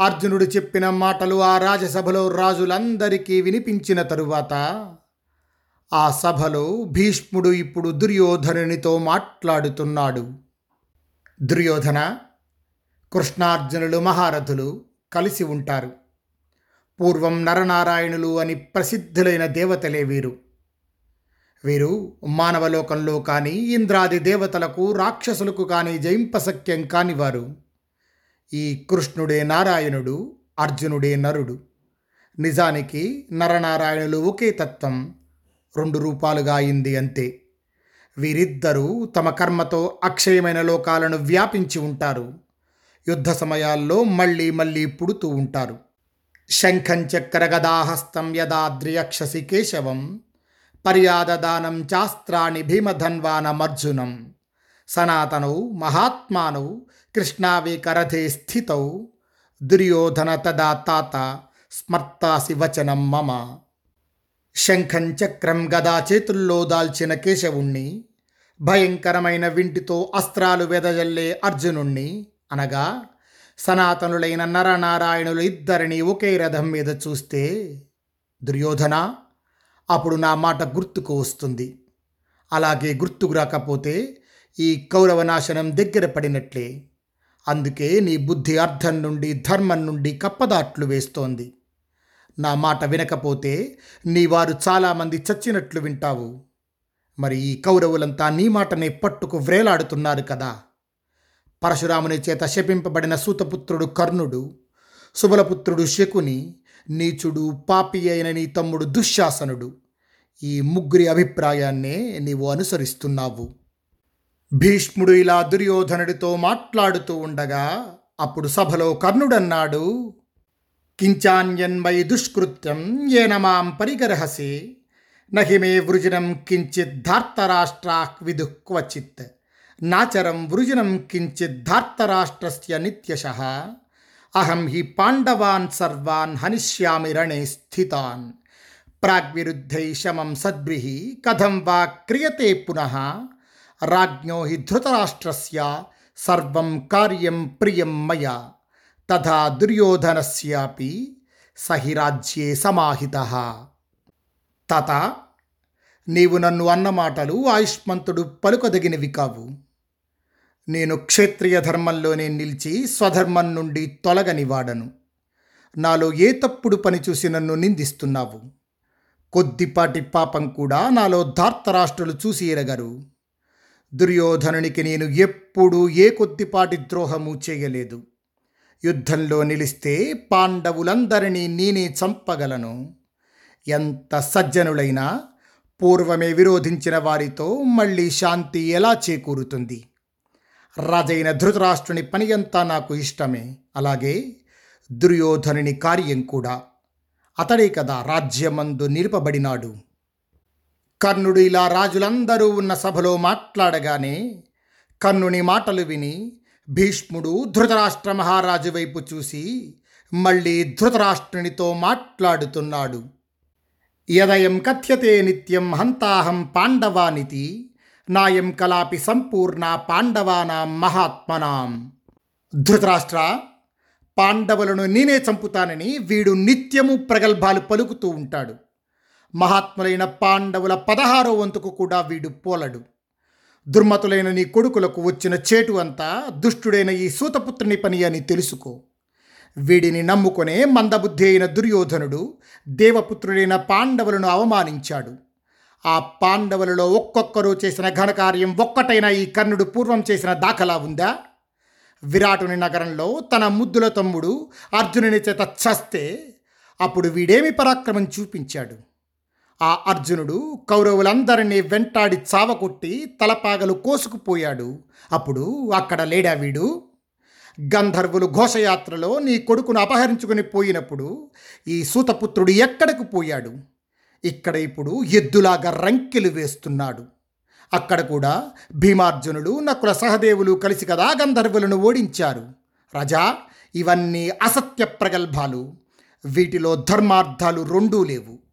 అర్జునుడు చెప్పిన మాటలు ఆ రాజసభలో రాజులందరికీ వినిపించిన తరువాత ఆ సభలో భీష్ముడు ఇప్పుడు దుర్యోధనునితో మాట్లాడుతున్నాడు. దుర్యోధన కృష్ణార్జునులు మహారథులు కలిసి ఉంటారు. పూర్వం నరనారాయణులు అని ప్రసిద్ధులైన దేవతలే వీరు. వీరు మానవలోకంలో కానీ ఇంద్రాది దేవతలకు రాక్షసులకు కానీ జయింపశక్యం కానివారు. ఈ కృష్ణుడే నారాయణుడు అర్జునుడే నరుడు. నిజానికి నరనారాయణులు ఒకే తత్వం రెండు రూపాలుగా అయింది అంతే. వీరిద్దరూ తమ కర్మతో అక్షయమైన లోకాలను వ్యాపించి ఉంటారు. యుద్ధ సమయాల్లో మళ్ళీ మళ్ళీ పుడుతూ ఉంటారు. శంఖం చక్ర గదాహస్తం యదాద్రియక్షసి కేశవం పర్యాదదానం చాస్త్రాణి భీమధన్వానమర్జునం. సనాతనౌ మహాత్మానౌ కృష్ణావికరథే స్థితౌ దుర్యోధన తదా తాత స్మర్తాసి వచనం మమ. శంఖం చక్రం గదా చేతుల్లో దాల్చిన కేశవుణ్ణి భయంకరమైన వింటితో అస్త్రాలు వెదజల్లే అర్జునుణ్ణి అనగా సనాతనులైన నరనారాయణులు ఇద్దరిని ఒకే రథం మీద చూస్తే దుర్యోధన అప్పుడు నా మాట గుర్తుకు వస్తుంది. అలాగే గుర్తుకు రాకపోతే ఈ కౌరవ నాశనం దగ్గర పడినట్లే. అందుకే నీ బుద్ధి అర్థం నుండి ధర్మం నుండి కప్పదాట్లు వేస్తోంది. నా మాట వినకపోతే నీ వారు చాలామంది చచ్చినట్లు వింటావు. మరి ఈ కౌరవులంతా నీ మాటనే పట్టుకు వ్రేలాడుతున్నారు కదా. పరశురాముని చేత శపింపబడిన సూతపుత్రుడు కర్ణుడు సుబలపుత్రుడు శకుని నీచుడు పాపి అయిన నీ తమ్ముడు దుశ్శాసనుడు. ఈ ముగ్గురి అభిప్రాయాన్నే నీవు అనుసరిస్తున్నావు. భీష్ముడు ఇలా దుర్యోధనుడితో మాట్లాడుతూ ఉండగా అప్పుడు సభలో కర్ణుడన్నాడు కించాన్యన్మయి దుష్కృత్యం ఏనమాం పరిగర్హసి నహిమే వృజనం కించిత్ ధార్తరాష్ట్రాక్ విదు క్వచిత్ నాచరం వృజనం కించిత్ ధార్తరాష్ట్రస్య నిత్యశ అహం హి పాండవాన్ సర్వాన్ హనిష్యామి రణే స్థితాన్ ప్రాగ్విరుద్ధై శమం సద్భిః కథం వా క్రియతే పునః రాజ్ఞో హి ధృతరాష్ట్రస్య సర్వం కార్యం ప్రియం మయ తథా దుర్యోధనస్యాపి సహి రాజ్యే సమాహిత తత నీవు నన్ను అన్న మాటలు ఆయుష్మంతుడు పలుకదగినవి కావు. నేను క్షేత్రియ ధర్మంలోనే నిలిచి స్వధర్మం నుండి తొలగని వాడను నాలో ఏ తప్పుడు పని చూసి నన్ను నిందిస్తున్నావు? కొద్దిపాటి పాపం కూడా నాలో ధార్తరాష్ట్రులు చూసి ఎరగరు. దుర్యోధనునికి నేను ఎప్పుడూ ఏ కొద్దిపాటి ద్రోహము చేయలేదు. యుద్ధంలో నిలిస్తే పాండవులందరినీ నేనే చంపగలను. ఎంత సజ్జనులైనా పూర్వమే విరోధించిన వారితో మళ్ళీ శాంతి ఎలా చేకూరుతుంది? రాజైన ధృతరాష్ట్రుని పని అంతా నాకు ఇష్టమే. అలాగే దుర్యోధనుని కార్యం కూడా. అతడే కదా రాజ్యమందు నిలుపబడినాడు. కర్ణుడు ఇలా రాజులందరూ ఉన్న సభలో మాట్లాడగానే కర్ణుని మాటలు విని భీష్ముడు ధృతరాష్ట్ర మహారాజు వైపు చూసి మళ్ళీ ధృతరాష్ట్రునితో మాట్లాడుతున్నాడు. యదయం కథ్యతే నిత్యం హంతాహం పాండవానితి నాయం కలాపి సంపూర్ణ పాండవానాం మహాత్మనాం. ధృతరాష్ట్ర పాండవులను నేనే చంపుతానని వీడు నిత్యము ప్రగల్భాలు పలుకుతూ ఉంటాడు. మహాత్ములైన పాండవుల పదహారో వంతుకు కూడా వీడు పోలడు. దుర్మతులైన నీ కొడుకులకు వచ్చిన చేటు అంతా దుష్టుడైన ఈ సూతపుత్రుని పని అని తెలుసుకో. వీడిని నమ్ముకొనే మందబుద్ధి అయిన దుర్యోధనుడు దేవపుత్రుడైన పాండవులను అవమానించాడు. ఆ పాండవులలో ఒక్కొక్కరు చేసిన ఘనకార్యం ఒక్కటైనా ఈ కర్ణుడు పూర్వం చేసిన దాఖలా ఉందా? విరాటుని నగరంలో తన ముద్దుల తమ్ముడు అర్జునుని చేత చస్తే అప్పుడు వీడేమి పరాక్రమం చూపించాడు? ఆ అర్జునుడు కౌరవులందరినీ వెంటాడి చావకొట్టి తలపాగలు కోసుకుపోయాడు. అప్పుడు అక్కడ లేడా వీడు? గంధర్వులు ఘోషయాత్రలో నీ కొడుకును అపహరించుకుని పోయినప్పుడు ఈ సూతపుత్రుడు ఎక్కడకు పోయాడు? ఇక్కడ ఇప్పుడు ఎద్దులాగా రంకెలు వేస్తున్నాడు. అక్కడ కూడా భీమార్జునుడు నకుల సహదేవులు కలిసి కదా గంధర్వులను ఓడించారు. రజా ఇవన్నీ అసత్య ప్రగల్భాలు. వీటిలో ధర్మార్థాలు రెండూ లేవు.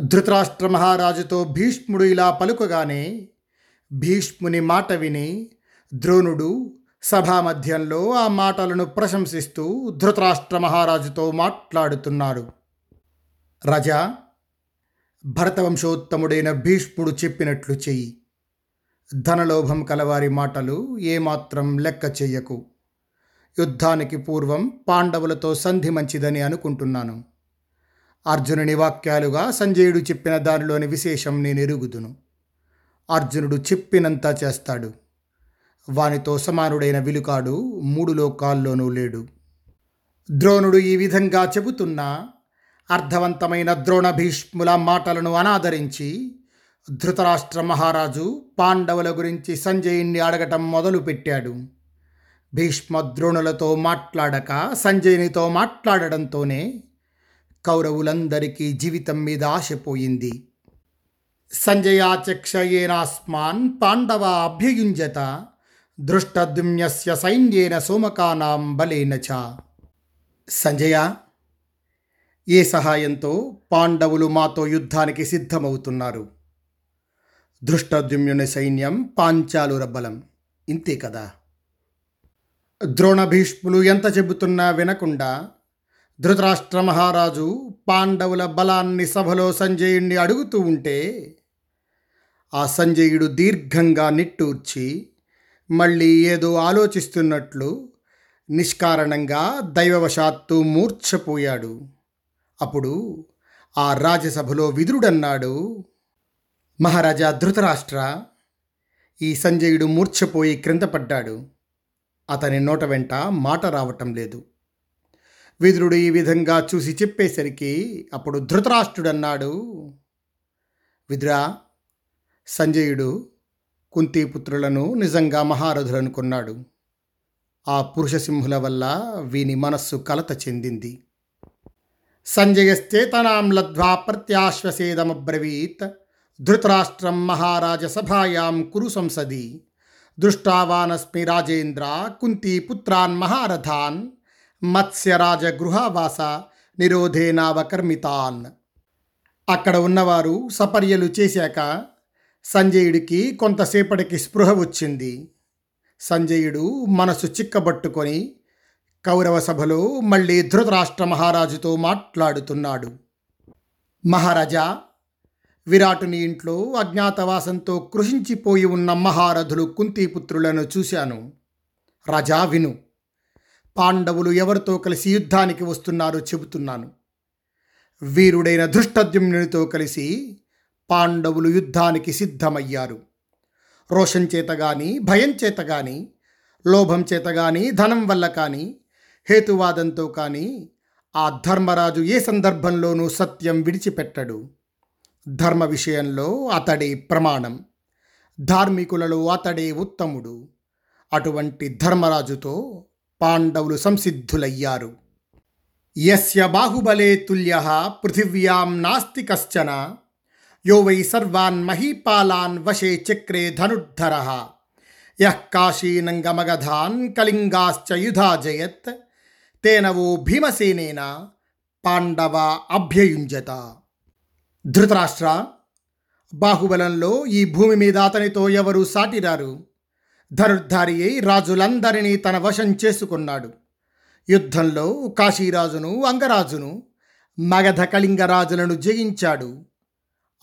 ధృతరాష్ట్ర మహారాజుతో భీష్ముడు ఇలా పలుకగానే భీష్ముని మాట విని ద్రోణుడు సభామధ్యంలో ఆ మాటలను ప్రశంసిస్తూ ధృతరాష్ట్ర మహారాజుతో మాట్లాడుతున్నాడు. రజా భరతవంశోత్తముడైన భీష్ముడు చెప్పినట్లు చెయ్యి. ధనలోభం కలవారి మాటలు ఏమాత్రం లెక్క చెయ్యకు. యుద్ధానికి పూర్వం పాండవులతో సంధి మంచిదని అనుకుంటున్నాను. అర్జునుని వాక్యాలుగా సంజయుడు చెప్పిన దానిలోని విశేషం నేను ఎరుగుదును. అర్జునుడు చెప్పినంత చేస్తాడు. వానితో సమానుడైన విలుకాడు మూడు లోకాల్లోనూ లేడు. ద్రోణుడు ఈ విధంగా చెబుతున్నా అర్థవంతమైన ద్రోణ భీష్ముల మాటలను అనాదరించి ధృతరాష్ట్ర మహారాజు పాండవుల గురించి సంజయుణ్ణి అడగటం మొదలుపెట్టాడు భీష్మ ద్రోణులతో మాట్లాడక సంజయునితో మాట్లాడడంతోనే కౌరవులందరికీ జీవితం మీద ఆశపోయింది సంజయాచక్షయేనాస్మాన్ పాండవ అభ్యయుంజత దృష్టద్యుమ్యస్య సైన్యేన సోమకానాం బలేన చ. సంజయ ఏ సహాయంతో పాండవులు మాతో యుద్ధానికి సిద్ధమవుతున్నారు? దృష్టద్యుమ్యుని సైన్యం పాంచాలుర బలం. ఇంతే కదా? ద్రోణ భీష్ములు ఎంత చెబుతున్నా వినకుండా ధృతరాష్ట్ర మహారాజు పాండవుల బలాన్ని సభలో సంజయుణ్ణి అడుగుతూ ఉంటే ఆ సంజయుడు దీర్ఘంగా నిట్టూర్చి మళ్ళీ ఏదో ఆలోచిస్తున్నట్లు నిష్కారణంగా దైవవశాత్తు మూర్ఛపోయాడు. అప్పుడు ఆ రాజ్యసభలో విదురుడన్నాడు మహారాజా ధృతరాష్ట్ర ఈ సంజయుడు మూర్ఛపోయి క్రింద పడ్డాడు. అతని నోట వెంట మాట రావటం లేదు. విదురుడు ఈ విధంగా చూసి చెప్పేసరికి అప్పుడు ధృతరాష్ట్రుడన్నాడు. విదురా సంజయుడు కుంతిపుత్రులను నిజంగా మహారథులనుకున్నాడు ఆ పురుషసింహుల వల్ల వీని మనస్సు కలత చెందింది. సంజయశ్చేతనాం లబ్ధ్వా ప్రత్యాశ్వసేదమబ్రవీత్ ధృతరాష్ట్రం మహారాజసభాయాం కురు సంసది దృష్టావానస్మి రాజేంద్ర కుంతీపుత్రాన్ మహారథాన్ మత్స్యరాజగృహావాస నిరోధేనావకర్మితాన్. అక్కడ ఉన్నవారు సపర్యలు చేశాక సంజయుడికి కొంతసేపటికి స్పృహ వచ్చింది. సంజయుడు మనసు చిక్కబట్టుకొని కౌరవ సభలో మళ్ళీ ధృతరాష్ట్ర మహారాజుతో మాట్లాడుతున్నాడు. మహారాజా విరాటుని ఇంట్లో అజ్ఞాతవాసంతో కృషించిపోయి ఉన్న మహారథులు కుంతిపుత్రులను చూశాను. రాజా విను. పాండవులు ఎవరితో కలిసి యుద్ధానికి వస్తున్నారో చెబుతున్నాను. వీరుడైన ధృష్టద్యుమ్నునితో కలిసి పాండవులు యుద్ధానికి సిద్ధమయ్యారు. రోషం చేత కానీ భయం చేత కానీ లోభం చేత కానీ ధనం వల్ల కానీ హేతువాదంతో కానీ ఆ ధర్మరాజు ఏ సందర్భంలోనూ సత్యం విడిచిపెట్టడు. ధర్మ విషయంలో అతడే ప్రమాణం. ధార్మికులలో అతడే ఉత్తముడు. అటువంటి ధర్మరాజుతో పాండవులు సంసిద్ధులయ్యారు. యస్య బాహుబలే తుల్య పృథివ్యాం నాస్తి కశ్చన యో వై సర్వాన్ మహీపాలాన్ వశే చక్రే ధనుర్ధర. యః కాశీనంగమగధాన్ కళింగాశ్చ యుధా జయత్. తేన ఓ భీమసేనేన పాండవ అభ్యయుంజత. ధృతరాష్ట్ర బాహుబలంలో ఈ భూమి మీద అతనితో ఎవరు సాటిరారు? ధనుర్ధారి అయి రాజులందరినీ తన వశం చేసుకున్నాడు. యుద్ధంలో కాశీరాజును అంగరాజును మగధ కళింగరాజులను జయించాడు.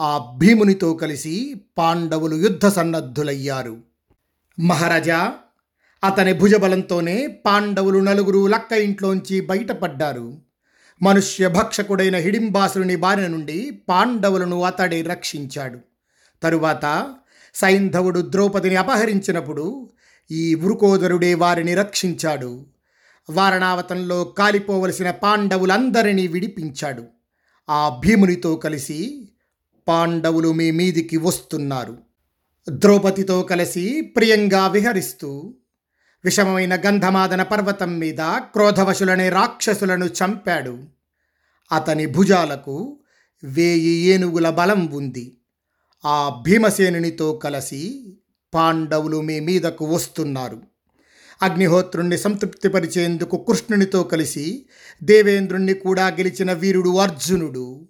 ఆ భీమునితో కలిసి పాండవులు యుద్ధ సన్నద్ధులయ్యారు. మహారాజా అతని భుజబలంతోనే పాండవులు నలుగురు లక్క ఇంట్లోంచి బయటపడ్డారు. మనుష్య భక్షకుడైన హిడింబాసురుని బారిన నుండి పాండవులను అతడే రక్షించాడు. తరువాత సైంధవుడు ద్రౌపదిని అపహరించినప్పుడు ఈ వృకోదరుడే వారిని రక్షించాడు. వారణావతంలో కాలిపోవలసిన పాండవులందరినీ విడిపించాడు. ఆ భీమునితో కలిసి పాండవులు మీ మీదికి వస్తున్నారు. ద్రౌపదితో కలిసి ప్రియంగా విహరిస్తూ విషమమైన గంధమాదన పర్వతం మీద క్రోధవశులనే రాక్షసులను చంపాడు. అతని భుజాలకు వేయి ఏనుగుల బలం ఉంది. ఆ భీమసేనునితో కలిసి పాండవులు మీ మీదకు వస్తున్నారు. అగ్నిహోత్రుణ్ణి సంతృప్తిపరిచేందుకు కృష్ణునితో కలిసి దేవేంద్రుణ్ణి కూడా గెలిచిన వీరుడు అర్జునుడు.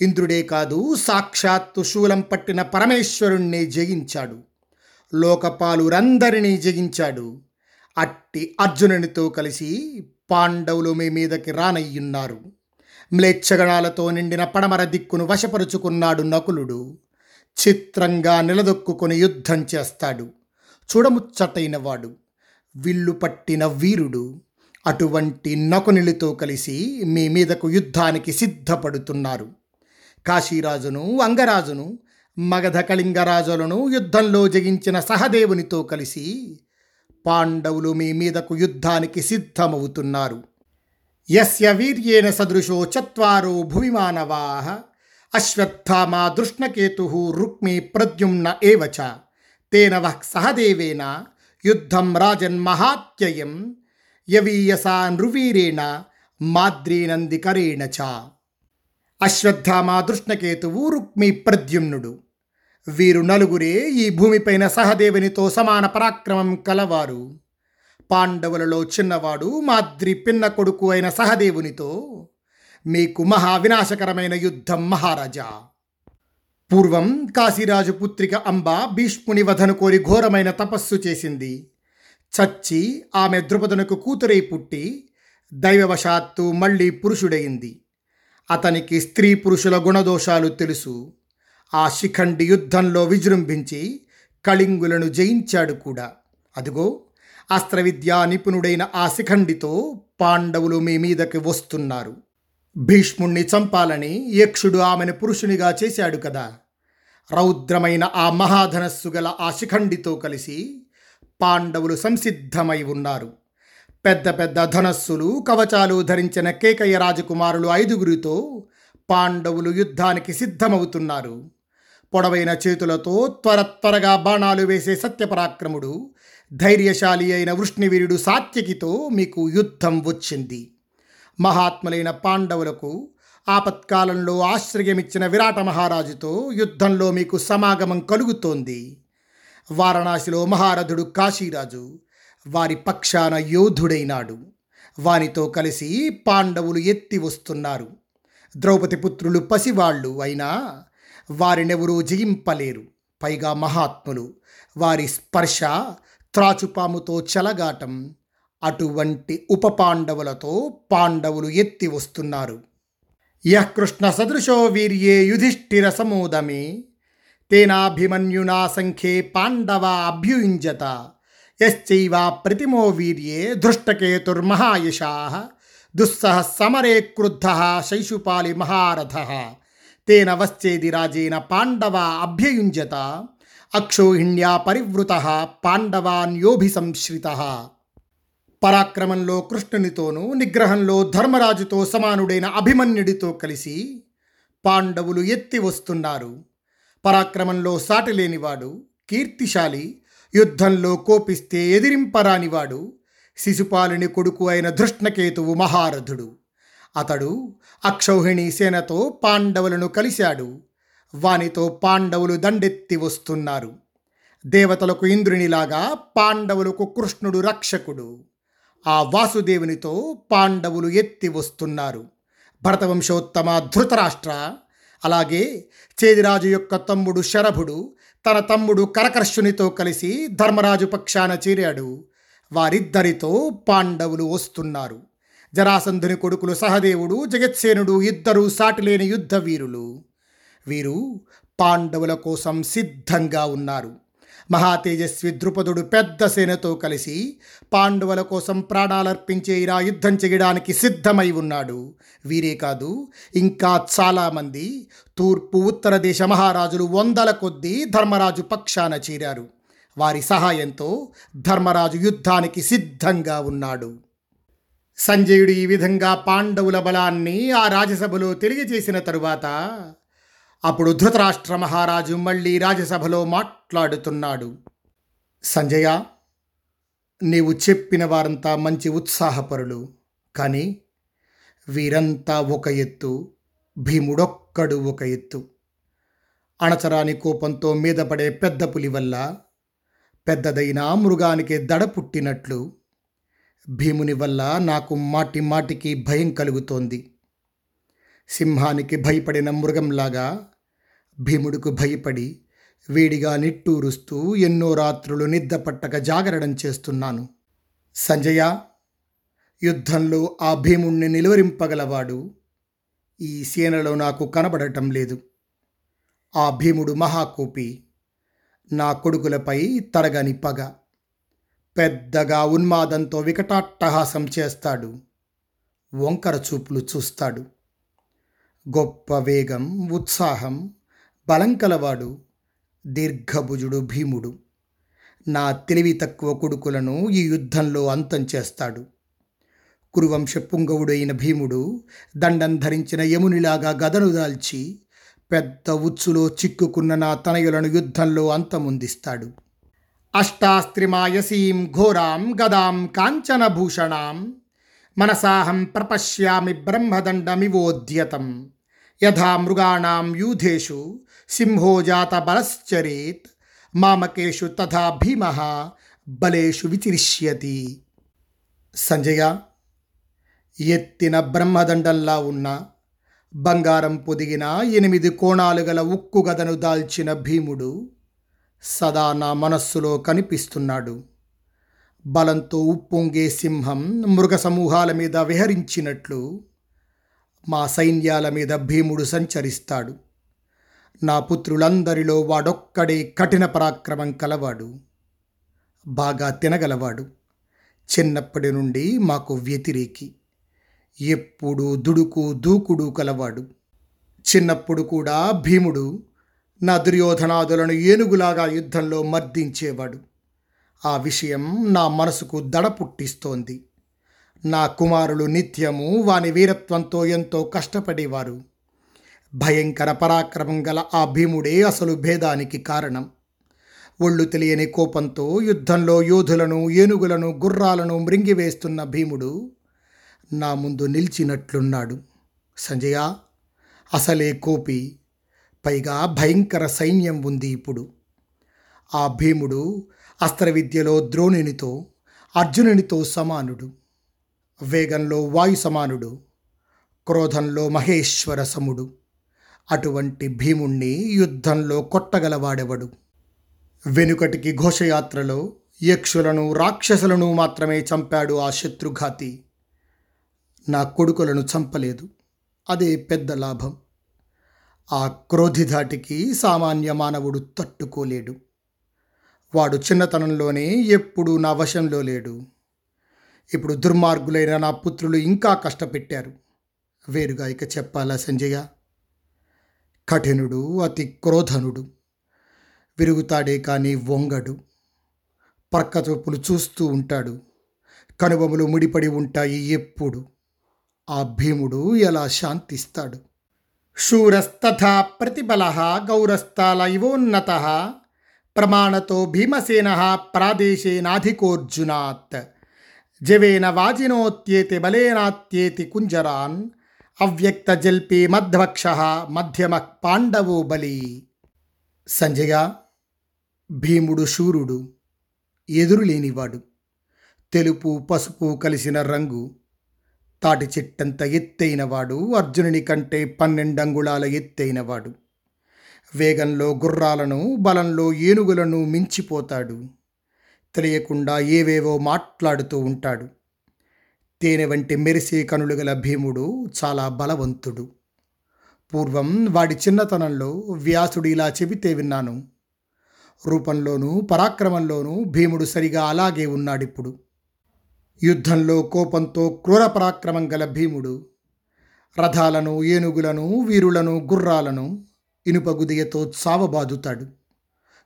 ఇంద్రుడే కాదు సాక్షాత్తు శూలం పట్టిన పరమేశ్వరుణ్ణి జయించాడు. లోకపాలురందరినీ జయించాడు. అట్టి అర్జునునితో కలిసి పాండవులు మీ మీదకి రానయ్యున్నారు. మ్లేచ్ఛగణాలతో నిండిన పడమర దిక్కును వశపరుచుకున్నాడు నకులుడు. చిత్రంగా నిలదొక్కుని యుద్ధం చేస్తాడు. చూడముచ్చటైన వాడు విల్లు పట్టిన వీరుడు అటువంటి నకునిలితో కలిసి మీ మీదకు యుద్ధానికి సిద్ధపడుతున్నారు. కాశీరాజును అంగరాజును మగధ కళింగరాజులను యుద్ధంలో జగించిన సహదేవునితో కలిసి పాండవులు మీ మీదకు యుద్ధానికి సిద్ధమవుతున్నారు. యస్య వీర్యేణ సదృశో చత్వారో భువిమానవాహ అశ్వత్థామా దృష్ణకేతు రుక్మి ప్రద్యుమ్న ఏవచ. తేన వః సహదేవేన యుద్ధం రాజన్మహాత్యయం యవీయసా నృవీరేణ మాద్రీనందికరేణ చ. అశ్వత్థామా దృష్ణకేతువు రుక్మి ప్రద్యుమ్నుడు. వీరు నలుగురే ఈ భూమిపైన సహదేవునితో సమాన పరాక్రమం కలవారు. పాండవులలో చిన్నవాడు మాద్రి పిన్న కొడుకు అయిన సహదేవునితో మీకు మహా వినాశకరమైన యుద్ధం మహారాజా. పూర్వం కాశీరాజు పుత్రిక అంబ భీష్ముని వధను కోరి ఘోరమైన తపస్సు చేసింది. చచ్చి ఆమె ద్రుపదునకు కూతురై పుట్టి దైవవశాత్తు మళ్ళీ పురుషుడయింది. అతనికి స్త్రీ పురుషుల గుణదోషాలు తెలుసు. ఆ శిఖండి యుద్ధంలో విజృంభించి కళింగులను జయించాడు కూడా. అదిగో అస్త్రవిద్యా నిపుణుడైన ఆ శిఖండితో పాండవులు మీ మీదకి వస్తున్నారు. భీష్ముణ్ణి చంపాలని యక్షుడు ఆమెను పురుషునిగా చేశాడు కదా. రౌద్రమైన ఆ మహాధనస్సు గల ఆ శిఖండితో కలిసి పాండవులు సంసిద్ధమై ఉన్నారు. పెద్ద పెద్ద ధనస్సులు కవచాలు ధరించిన కేకయ్య రాజకుమారులు ఐదుగురితో పాండవులు యుద్ధానికి సిద్ధమవుతున్నారు. పొడవైన చేతులతో త్వర త్వరగా బాణాలు వేసే సత్యపరాక్రముడు ధైర్యశాలి అయిన వృష్ణివీరుడు సాత్యకితో మీకు యుద్ధం వచ్చింది. మహాత్ములైన పాండవులకు ఆపత్కాలంలో ఆశ్రయమిచ్చిన విరాట మహారాజుతో యుద్ధంలో మీకు సమాగమం కలుగుతోంది. వారణాసిలో మహారథుడు కాశీరాజు వారి పక్షాన యోధుడైనాడు. వానితో కలిసి పాండవులు ఎత్తి వస్తున్నారు. ద్రౌపది పుత్రులు పసివాళ్ళు అయినా వారినెవరూ జయింపలేరు. పైగా మహాత్ములు వారి స్పర్శ త్రాచుపాముతో చెలగాటం అటువంటి ఉప పాండవులతో పాండవులు ఎత్తి వస్తున్నారు. యః కృష్ణ సదృశో వీర్యే యుధిష్ఠిర సమోదమే. తేనాభిమన్యునా సంఖ్యే పాండవ అభ్యుయుంజత. యశ్చైవ ప్రతిమో వీర్యే ధృష్టకేతుర్మహాయశా దుస్సహ సమరే క్రుద్ధ శైశుపాలి మహారథ. తేన వశ్చేది రాజేన పాండవ అభ్యయుంజత. అక్షోహిణ్యా పరివృత పాండవాన్యోభిసంశ్రిత. పరాక్రమంలో కృష్ణునితోనూ నిగ్రహంలో ధర్మరాజుతో సమానుడైన అభిమన్యుడితో కలిసి పాండవులు ఎత్తి వస్తున్నారు. పరాక్రమంలో సాటిలేనివాడు కీర్తిశాలి యుద్ధంలో కోపిస్తే ఎదిరింపరానివాడు శిశుపాలుని కొడుకు అయిన ధృష్ణకేతువు మహారథుడు. అతడు అక్షౌహిణి సేనతో పాండవులను కలిశాడు. వానితో పాండవులు దండెత్తి వస్తున్నారు. దేవతలకు ఇంద్రునిలాగా పాండవులకు కృష్ణుడు రక్షకుడు. ఆ వాసుదేవునితో పాండవులు ఎత్తి వస్తున్నారు. భరతవంశోత్తమ ధృతరాష్ట్ర అలాగే చేదిరాజు యొక్క తమ్ముడు శరభుడు తన తమ్ముడు కరకర్షునితో కలిసి ధర్మరాజు పక్షాన చేరాడు. వారిద్దరితో పాండవులు వస్తున్నారు. జరాసంధుని కొడుకులు సహదేవుడు జగత్సేనుడు ఇద్దరు సాటిలేని యుద్ధ వీరులు. వీరు పాండవుల కోసం సిద్ధంగా ఉన్నారు. మహాతేజస్వి ద్రుపదుడు పెద్ద సేనతో కలిసి పాండవుల కోసం ప్రాణాలర్పించే ఇలా యుద్ధం చేయడానికి సిద్ధమై ఉన్నాడు. వీరే కాదు ఇంకా చాలామంది తూర్పు ఉత్తర దేశ మహారాజులు వందల కొద్దీ ధర్మరాజు పక్షాన చేరారు. వారి సహాయంతో ధర్మరాజు యుద్ధానికి సిద్ధంగా ఉన్నాడు. సంజయుడు ఈ విధంగా పాండవుల బలాన్ని ఆ రాజసభలో తెలియజేసిన తరువాత అప్పుడు ధృతరాష్ట్ర మహారాజు మళ్ళీ రాజ్యసభలో మాట్లాడుతున్నాడు. సంజయ నీవు చెప్పిన వారంతా మంచి ఉత్సాహపరులు. కానీ వీరంతా ఒక ఎత్తు భీముడొక్కడు ఒక ఎత్తు. అణచరాని కోపంతో మీద పడే పెద్ద పులి వల్ల పెద్దదైన మృగానికి దడ పుట్టినట్లు భీముని వల్ల నాకు మాటి మాటికి భయం కలుగుతోంది. సింహానికి భయపడిన మృగంలాగా భీముడికి భయపడి వేడిగా నిట్టూరుస్తూ ఎన్నో రాత్రులు నిద్రపట్టక జాగరణం చేస్తున్నాను. సంజయ యుద్ధంలో ఆ భీముణ్ణి నిలువరింపగలవాడు. ఈ సేనలో నాకు కనబడటం లేదు. ఆ భీముడు మహాకోపి. నా కొడుకులపై తరగని పగ. పెద్దగా ఉన్మాదంతో వికటాట్టహాసం చేస్తాడు. వంకర చూపులు చూస్తాడు. గొప్ప వేగం ఉత్సాహం బలం కలవాడు దీర్ఘభుజుడు భీముడు. నా తెలివి తక్కువ కొడుకులను ఈ యుద్ధంలో అంతం చేస్తాడు. కురువంశ పుంగవుడైన భీముడు దండం ధరించిన యమునిలాగా గదను దాల్చి పెద్ద ఉచ్చులో చిక్కుకున్న నా తనయులను యుద్ధంలో అంతముందిస్తాడు. అష్టాస్త్రిమాయసీం ఘోరాం గదాం కాంచనభూషణాం మనసాహం ప్రపశ్యామి బ్రహ్మదండమివోద్యతం. యథా మృగాణాం యూధేషు సింహో జాత బలశ్చరేత్ మామకేషు తథా భీమ బలేషు విచిరిష్యతి సంజయ ఎత్తిన బ్రహ్మదండంలా ఉన్న బంగారం పొదిగిన ఎనిమిది కోణాలు గల ఉక్కు గదను దాల్చిన భీముడు సదా నా మనస్సులో కనిపిస్తున్నాడు. బలంతో ఉప్పొంగే సింహం మృగ సమూహాల మీద విహరించినట్లు మా సైన్యాల మీద భీముడు సంచరిస్తాడు. నా పుత్రులందరిలో వాడొక్కడే కఠిన పరాక్రమం కలవాడు బాగా తినగలవాడు. చిన్నప్పటి నుండి మాకు వ్యతిరేకి ఎప్పుడు దుడుకు దూకుడు కలవాడు. చిన్నప్పుడు కూడా భీముడు నా దుర్యోధనాదులను ఏనుగులాగా యుద్ధంలో మర్దించేవాడు. ఆ విషయం నా మనసుకు దడ పుట్టిస్తోంది. నా కుమారులు నిత్యము వాని వీరత్వంతో ఎంతో కష్టపడేవారు. భయంకర పరాక్రమం గల ఆ భీముడే అసలు భేదానికి కారణం. ఒళ్ళు తెలియని కోపంతో యుద్ధంలో యోధులను ఏనుగులను గుర్రాలను మృంగివేస్తున్న భీముడు నా ముందు నిలిచినట్లున్నాడు. సంజయ అసలే కోపి. పైగా భయంకర సైన్యం ఉంది ఇప్పుడు. ఆ భీముడు అస్త్రవిద్యలో ద్రోణునితో అర్జునునితో సమానుడు. వేగంలో వాయు సమానుడు. క్రోధంలో మహేశ్వర సముడు. అటువంటి భీముణ్ణి యుద్ధంలో కొట్టగలవాడెవడు? వెనుకటికి ఘోషయాత్రలో యక్షులను రాక్షసులను మాత్రమే చంపాడు ఆ శత్రుఘాతి. నా కొడుకులను చంపలేదు. అదే పెద్ద లాభం. ఆ క్రోధిధాటికి సామాన్య మానవుడు తట్టుకోలేడు. వాడు చిన్నతనంలోనే ఎప్పుడూ నా వశంలో లేడు. ఇప్పుడు దుర్మార్గులైన నా పుత్రులు ఇంకా కష్టపెట్టారు. వేరుగా ఇక చెప్పాలా సంజయ? కఠినుడు అతి క్రోధనుడు. విరుగుతాడే కానీ వంగడు. పక్క చూపులు చూస్తూ ఉంటాడు. కనుబొమలు ముడిపడి ఉంటాయి ఎప్పుడు. ఆ భీముడు ఎలా శాంతిస్తాడు? శూరస్తథా ప్రతిబల గౌరస్థాల ఇవోన్నత ప్రమాణతో భీమసేన ప్రాదేశేనాధికోర్జునాత్. జవేన వాజినోత్యేతి బలేనాత్యేతి కుంజరాన్ అవ్యక్త జల్పి మధ్వక్ష మధ్యమ పాండవో బలి. సంజయ భీముడు శూరుడు ఎదురులేనివాడు తెలుపు పసుపు కలిసిన రంగు తాటి చెట్టంత ఎత్తైనవాడు అర్జునుని కంటే పన్నెండంగుళాల ఎత్తైనవాడు. వేగంలో గుర్రాలను బలంలో ఏనుగులను మించిపోతాడు. తెలియకుండా ఏవేవో మాట్లాడుతూ ఉంటాడు. తేనె వంటి మెరిసే కనులు గల భీముడు చాలా బలవంతుడు. పూర్వం వాడి చిన్నతనంలో వ్యాసుడు ఇలా చెబితే విన్నాను. రూపంలోనూ పరాక్రమంలోనూ భీముడు సరిగా అలాగే ఉన్నాడిప్పుడు. యుద్ధంలో కోపంతో క్రూర పరాక్రమం గల భీముడు. రథాలను ఏనుగులను వీరులను గుర్రాలను ఇనుపగుదియతో చావబాదుతాడు.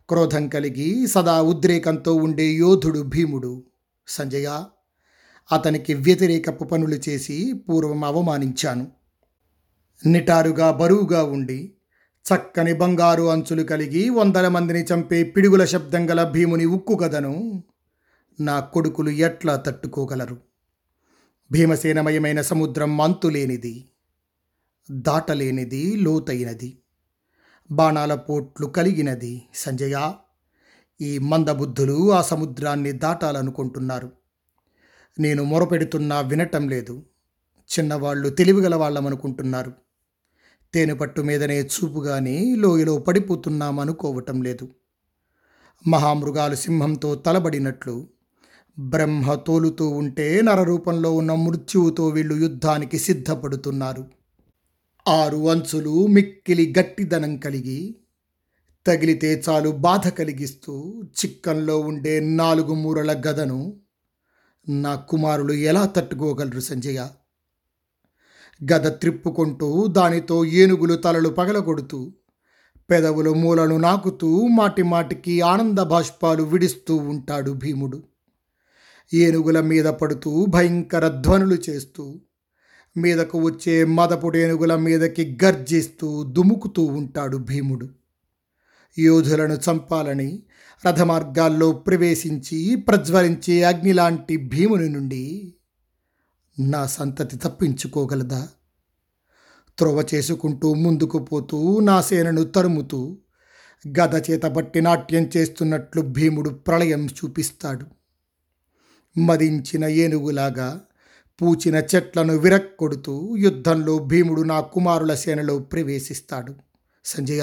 క్రోధం కలిగి సదా ఉద్రేకంతో ఉండే యోధుడు భీముడు. సంజయ అతనికి వ్యతిరేకపు పనులు చేసి పూర్వం అవమానించాను. నిటారుగా బరువుగా ఉండి చక్కని బంగారు అంచులు కలిగి వందల మందిని చంపే పిడుగుల శబ్దం గల భీముని ఉక్కు కథను నా కొడుకులు ఎట్లా తట్టుకోగలరు? భీమసేనమయమైన సముద్రం అంతులేనిది దాటలేనిది లోతైనది బాణాల పోట్లు కలిగినది. సంజయ ఈ మందబుద్ధులు ఆ సముద్రాన్ని దాటాలనుకుంటున్నారు. నేను మొరపెడుతున్నా వినటం లేదు. చిన్నవాళ్ళు తెలివిగల వాళ్ళమనుకుంటున్నారు తేనెపట్టు మీదనే చూపుగానే లోయలో పడిపోతున్నామనుకోవటం లేదు. మహామృగాలు సింహంతో తలబడినట్లు బ్రహ్మ తోలుతూ ఉంటే నరరూపంలో ఉన్న మృత్యువుతో వీళ్ళు యుద్ధానికి సిద్ధపడుతున్నారు. ఆరు అంచులు మిక్కిలి గట్టిదనం కలిగి తగిలితే చాలు బాధ కలిగిస్తూ చిక్కంలో ఉండే నాలుగు మూరల గదను నా కుమారులు ఎలా తట్టుకోగలరు సంజయ? గద త్రిప్పుకుంటూ దానితో ఏనుగులు తలలు పగలగొడుతూ పెదవులు మూలను నాకుతూ మాటి మాటికి ఆనంద బాష్పాలు విడిస్తూ ఉంటాడు భీముడు. ఏనుగుల మీద పడుతూ భయంకర ధ్వనులు చేస్తూ మీదకు వచ్చే మదపుడేనుగుల మీదకి గర్జిస్తూ దుముకుతూ ఉంటాడు భీముడు. యోధులను చంపాలని రథమార్గాల్లో ప్రవేశించి ప్రజ్వలించే అగ్నిలాంటి భీముని నుండి నా సంతతి తప్పించుకోగలదా? త్రోవ చేసుకుంటూ ముందుకు పోతూ నా సేనను తరుముతూ గద చేత బట్టి నాట్యం చేస్తున్నట్లు భీముడు ప్రళయం చూపిస్తాడు. మదించిన ఏనుగులాగా పూచిన చెట్లను విరక్కొడుతూ యుద్ధంలో భీముడు నా కుమారుల సేనలో ప్రవేశిస్తాడు. సంజయ!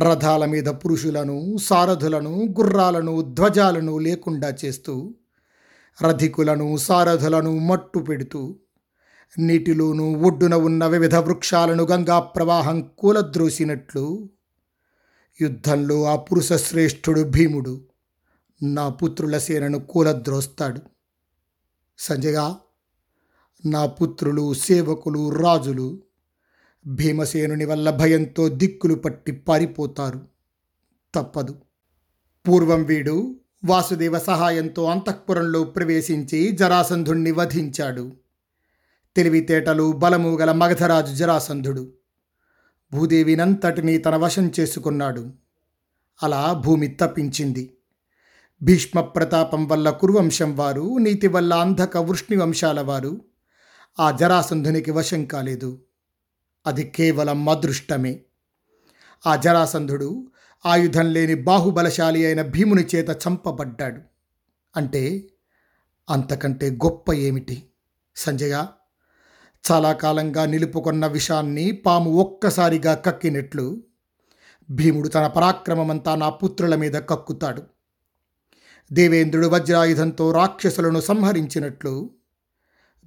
రథాల మీద పురుషులను సారథులను గుర్రాలను ధ్వజాలను లేకుండా చేస్తూ రధికులను సారథులను మట్టు పెడుతూ నీటిలోనూ ఒడ్డున ఉన్న వివిధ వృక్షాలను గంగా ప్రవాహం కూలద్రోసినట్లు యుద్ధంలో ఆ పురుష శ్రేష్ఠుడు భీముడు నా పుత్రుల సేనను కూలద్రోస్తాడు. సంజయ నా పుత్రులు సేవకులు రాజులు భీమసేనుని వల్ల భయంతో దిక్కులు పట్టి పారిపోతారు. తప్పదు. పూర్వం వీడు వాసుదేవ సహాయంతో అంతఃపురంలో ప్రవేశించి జరాసంధుణ్ణి వధించాడు. తెలివితేటలు బలము గల మగధరాజు జరాసంధుడు. భూదేవినంతటినీ తన వశం చేసుకున్నాడు. అలా భూమి తప్పించింది. భీష్మ ప్రతాపం వల్ల కురువంశం వారు నీతి వల్ల అంధక వృష్ణివంశాల వారు. ఆ జరాసంధునికి వశం కాలేదు. అది కేవలం అదృష్టమే. ఆ జరాసంధుడు ఆయుధం లేని బాహుబలశాలి అయిన భీముని చేత చంపబడ్డాడు. అంటే అంతకంటే గొప్ప ఏమిటి? సంజయ చాలా కాలంగా నిలుపుకొన్న విషాన్ని పాము ఒక్కసారిగా కక్కినట్లు భీముడు తన పరాక్రమమంతా నా పుత్రుల మీద కక్కుతాడు. దేవేంద్రుడు వజ్రాయుధంతో రాక్షసులను సంహరించినట్లు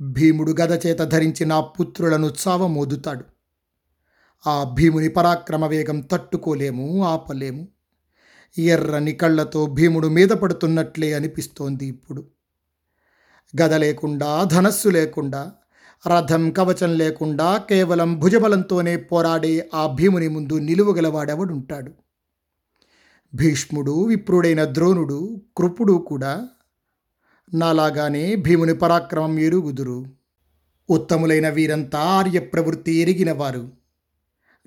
భీముడు గద చేత ధరించి నా పుత్రులను చావమోదుతాడు. ఆ భీముని పరాక్రమ వేగం తట్టుకోలేము ఆపలేము. ఎర్రని కళ్ళతో భీముడు మీద పడుతున్నట్లే అనిపిస్తోంది ఇప్పుడు. గద లేకుండా ధనస్సు లేకుండా రథం కవచం లేకుండా కేవలం భుజబలంతోనే పోరాడే ఆ భీముని ముందు నిలువగలవాడెవడుంటాడు? భీష్ముడు విప్రుడైన ద్రోణుడు కృపుడు కూడా. నాలాగానే భీముని పరాక్రమం ఎరుగుదురు. ఉత్తములైన వీరంతా ఆర్య ప్రవృత్తి ఎరిగినవారు.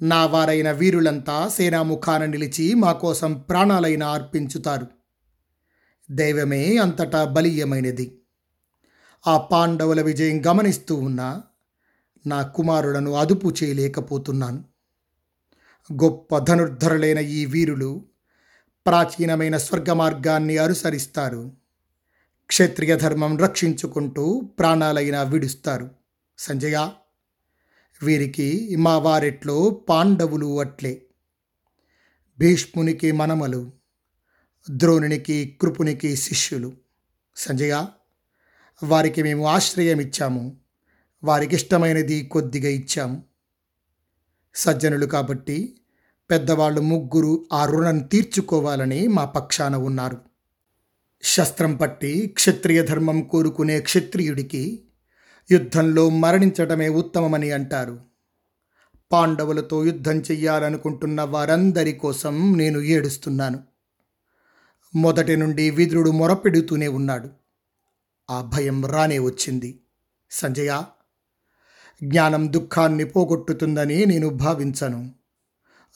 నా వారైన వీరులంతా సేనాముఖాన నిలిచి మా కోసం ప్రాణాలైన అర్పించుతారు. దైవమే అంతటా బలీయమైనది. ఆ పాండవుల విజయం గమనిస్తూ ఉన్నా నా కుమారులను అదుపు చేయలేకపోతున్నాను. గొప్ప ధనుర్ధరులైన ఈ వీరులు ప్రాచీనమైన స్వర్గ మార్గాన్ని అనుసరిస్తారు. క్షత్రియ ధర్మం రక్షించుకుంటూ ప్రాణాలైనా విడుస్తారు. సంజయ! వీరికి మా వారిట్లో పాండవులు అట్లే. భీష్మునికి మనమలు ద్రోణునికి కృపునికి శిష్యులు. సంజయ వారికి మేము ఆశ్రయం ఇచ్చాము. వారికి ఇష్టమైనది కొద్దిగా ఇచ్చాము. సజ్జనులు కాబట్టి పెద్దవాళ్ళు ముగ్గురు ఆ రుణం తీర్చుకోవాలని మా పక్షాన ఉన్నారు. శస్త్రం పట్టి క్షత్రియ ధర్మం కోరుకునే క్షత్రియుడికి యుద్ధంలో మరణించటమే ఉత్తమమని అంటారు. పాండవులతో యుద్ధం చెయ్యాలనుకుంటున్న వారందరి కోసం నేను ఏడుస్తున్నాను. మొదటి నుండి విదురుడు మొరపెడుతూనే ఉన్నాడు. ఆ భయం రానే వచ్చింది. సంజయ జ్ఞానం దుఃఖాన్ని పోగొట్టుతుందని నేను భావించను.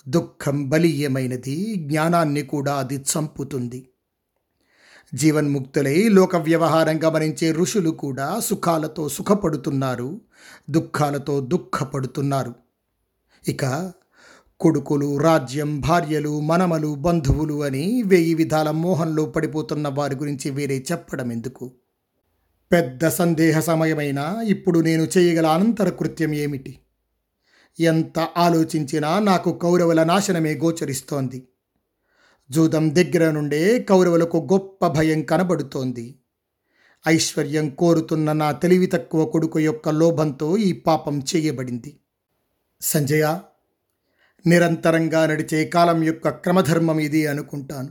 దుఃఖం బలీయమైనది జ్ఞానాన్ని కూడా అది చంపుతుంది. జీవన్ముక్తులై లోక వ్యవహారం గమనించే ఋషులు కూడా సుఖాలతో సుఖపడుతున్నారు దుఃఖాలతో దుఃఖపడుతున్నారు. ఇక కొడుకులు రాజ్యం భార్యలు మనమలు బంధువులు అని వెయ్యి విధాల మోహంలో పడిపోతున్న వారి గురించి వేరే చెప్పడం ఎందుకు పెద్ద సందేహ సమయమైనా ఇప్పుడు నేను చేయగల అనంతర కృత్యం ఏమిటి? ఎంత ఆలోచించినా నాకు కౌరవుల నాశనమే గోచరిస్తోంది. జూదం దగ్గర నుండే కౌరవులకు గొప్ప భయం కనబడుతోంది. ఐశ్వర్యం కోరుతున్న నా తెలివి తక్కువ కొడుకు యొక్క లోభంతో ఈ పాపం చేయబడింది. సంజయ నిరంతరంగా నడిచే కాలం యొక్క క్రమధర్మం ఇది అనుకుంటాను.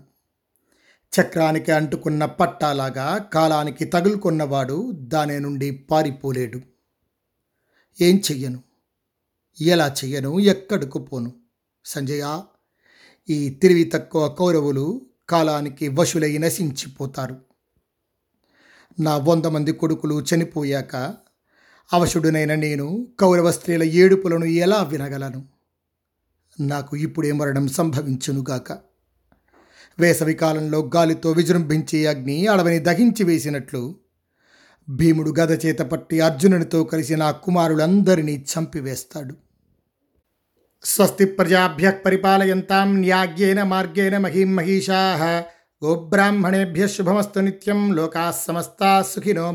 చక్రానికి అంటుకున్న పట్టాలాగా కాలానికి తగులుకున్నవాడు దాని నుండి పారిపోలేడు. ఏం చెయ్యను? ఎలా చెయ్యను? ఎక్కడికి పోను? సంజయ ఈ తెలివి తక్కువ కౌరవులు కాలానికి వశులై నశించిపోతారు. నా వంద మంది కొడుకులు చనిపోయాక అవశుడునైన నేను కౌరవ స్త్రీల ఏడుపులను ఎలా వినగలను? నాకు ఇప్పుడే మరణం సంభవించునుగాక వేసవి కాలంలో గాలితో విజృంభించే అగ్ని అడవిని దహించి వేసినట్లు భీముడు గద చేత పట్టి అర్జునునితో కలిసి నా కుమారులందరినీ చంపివేస్తాడు. स्वस्तिप्रजाभ्यः परिपालयन्तां न्याज्ञेन मगेन मही महिषा गोब्राह्मणेभ्य शुभमस्तु नित्यं लोकाः सुखिनो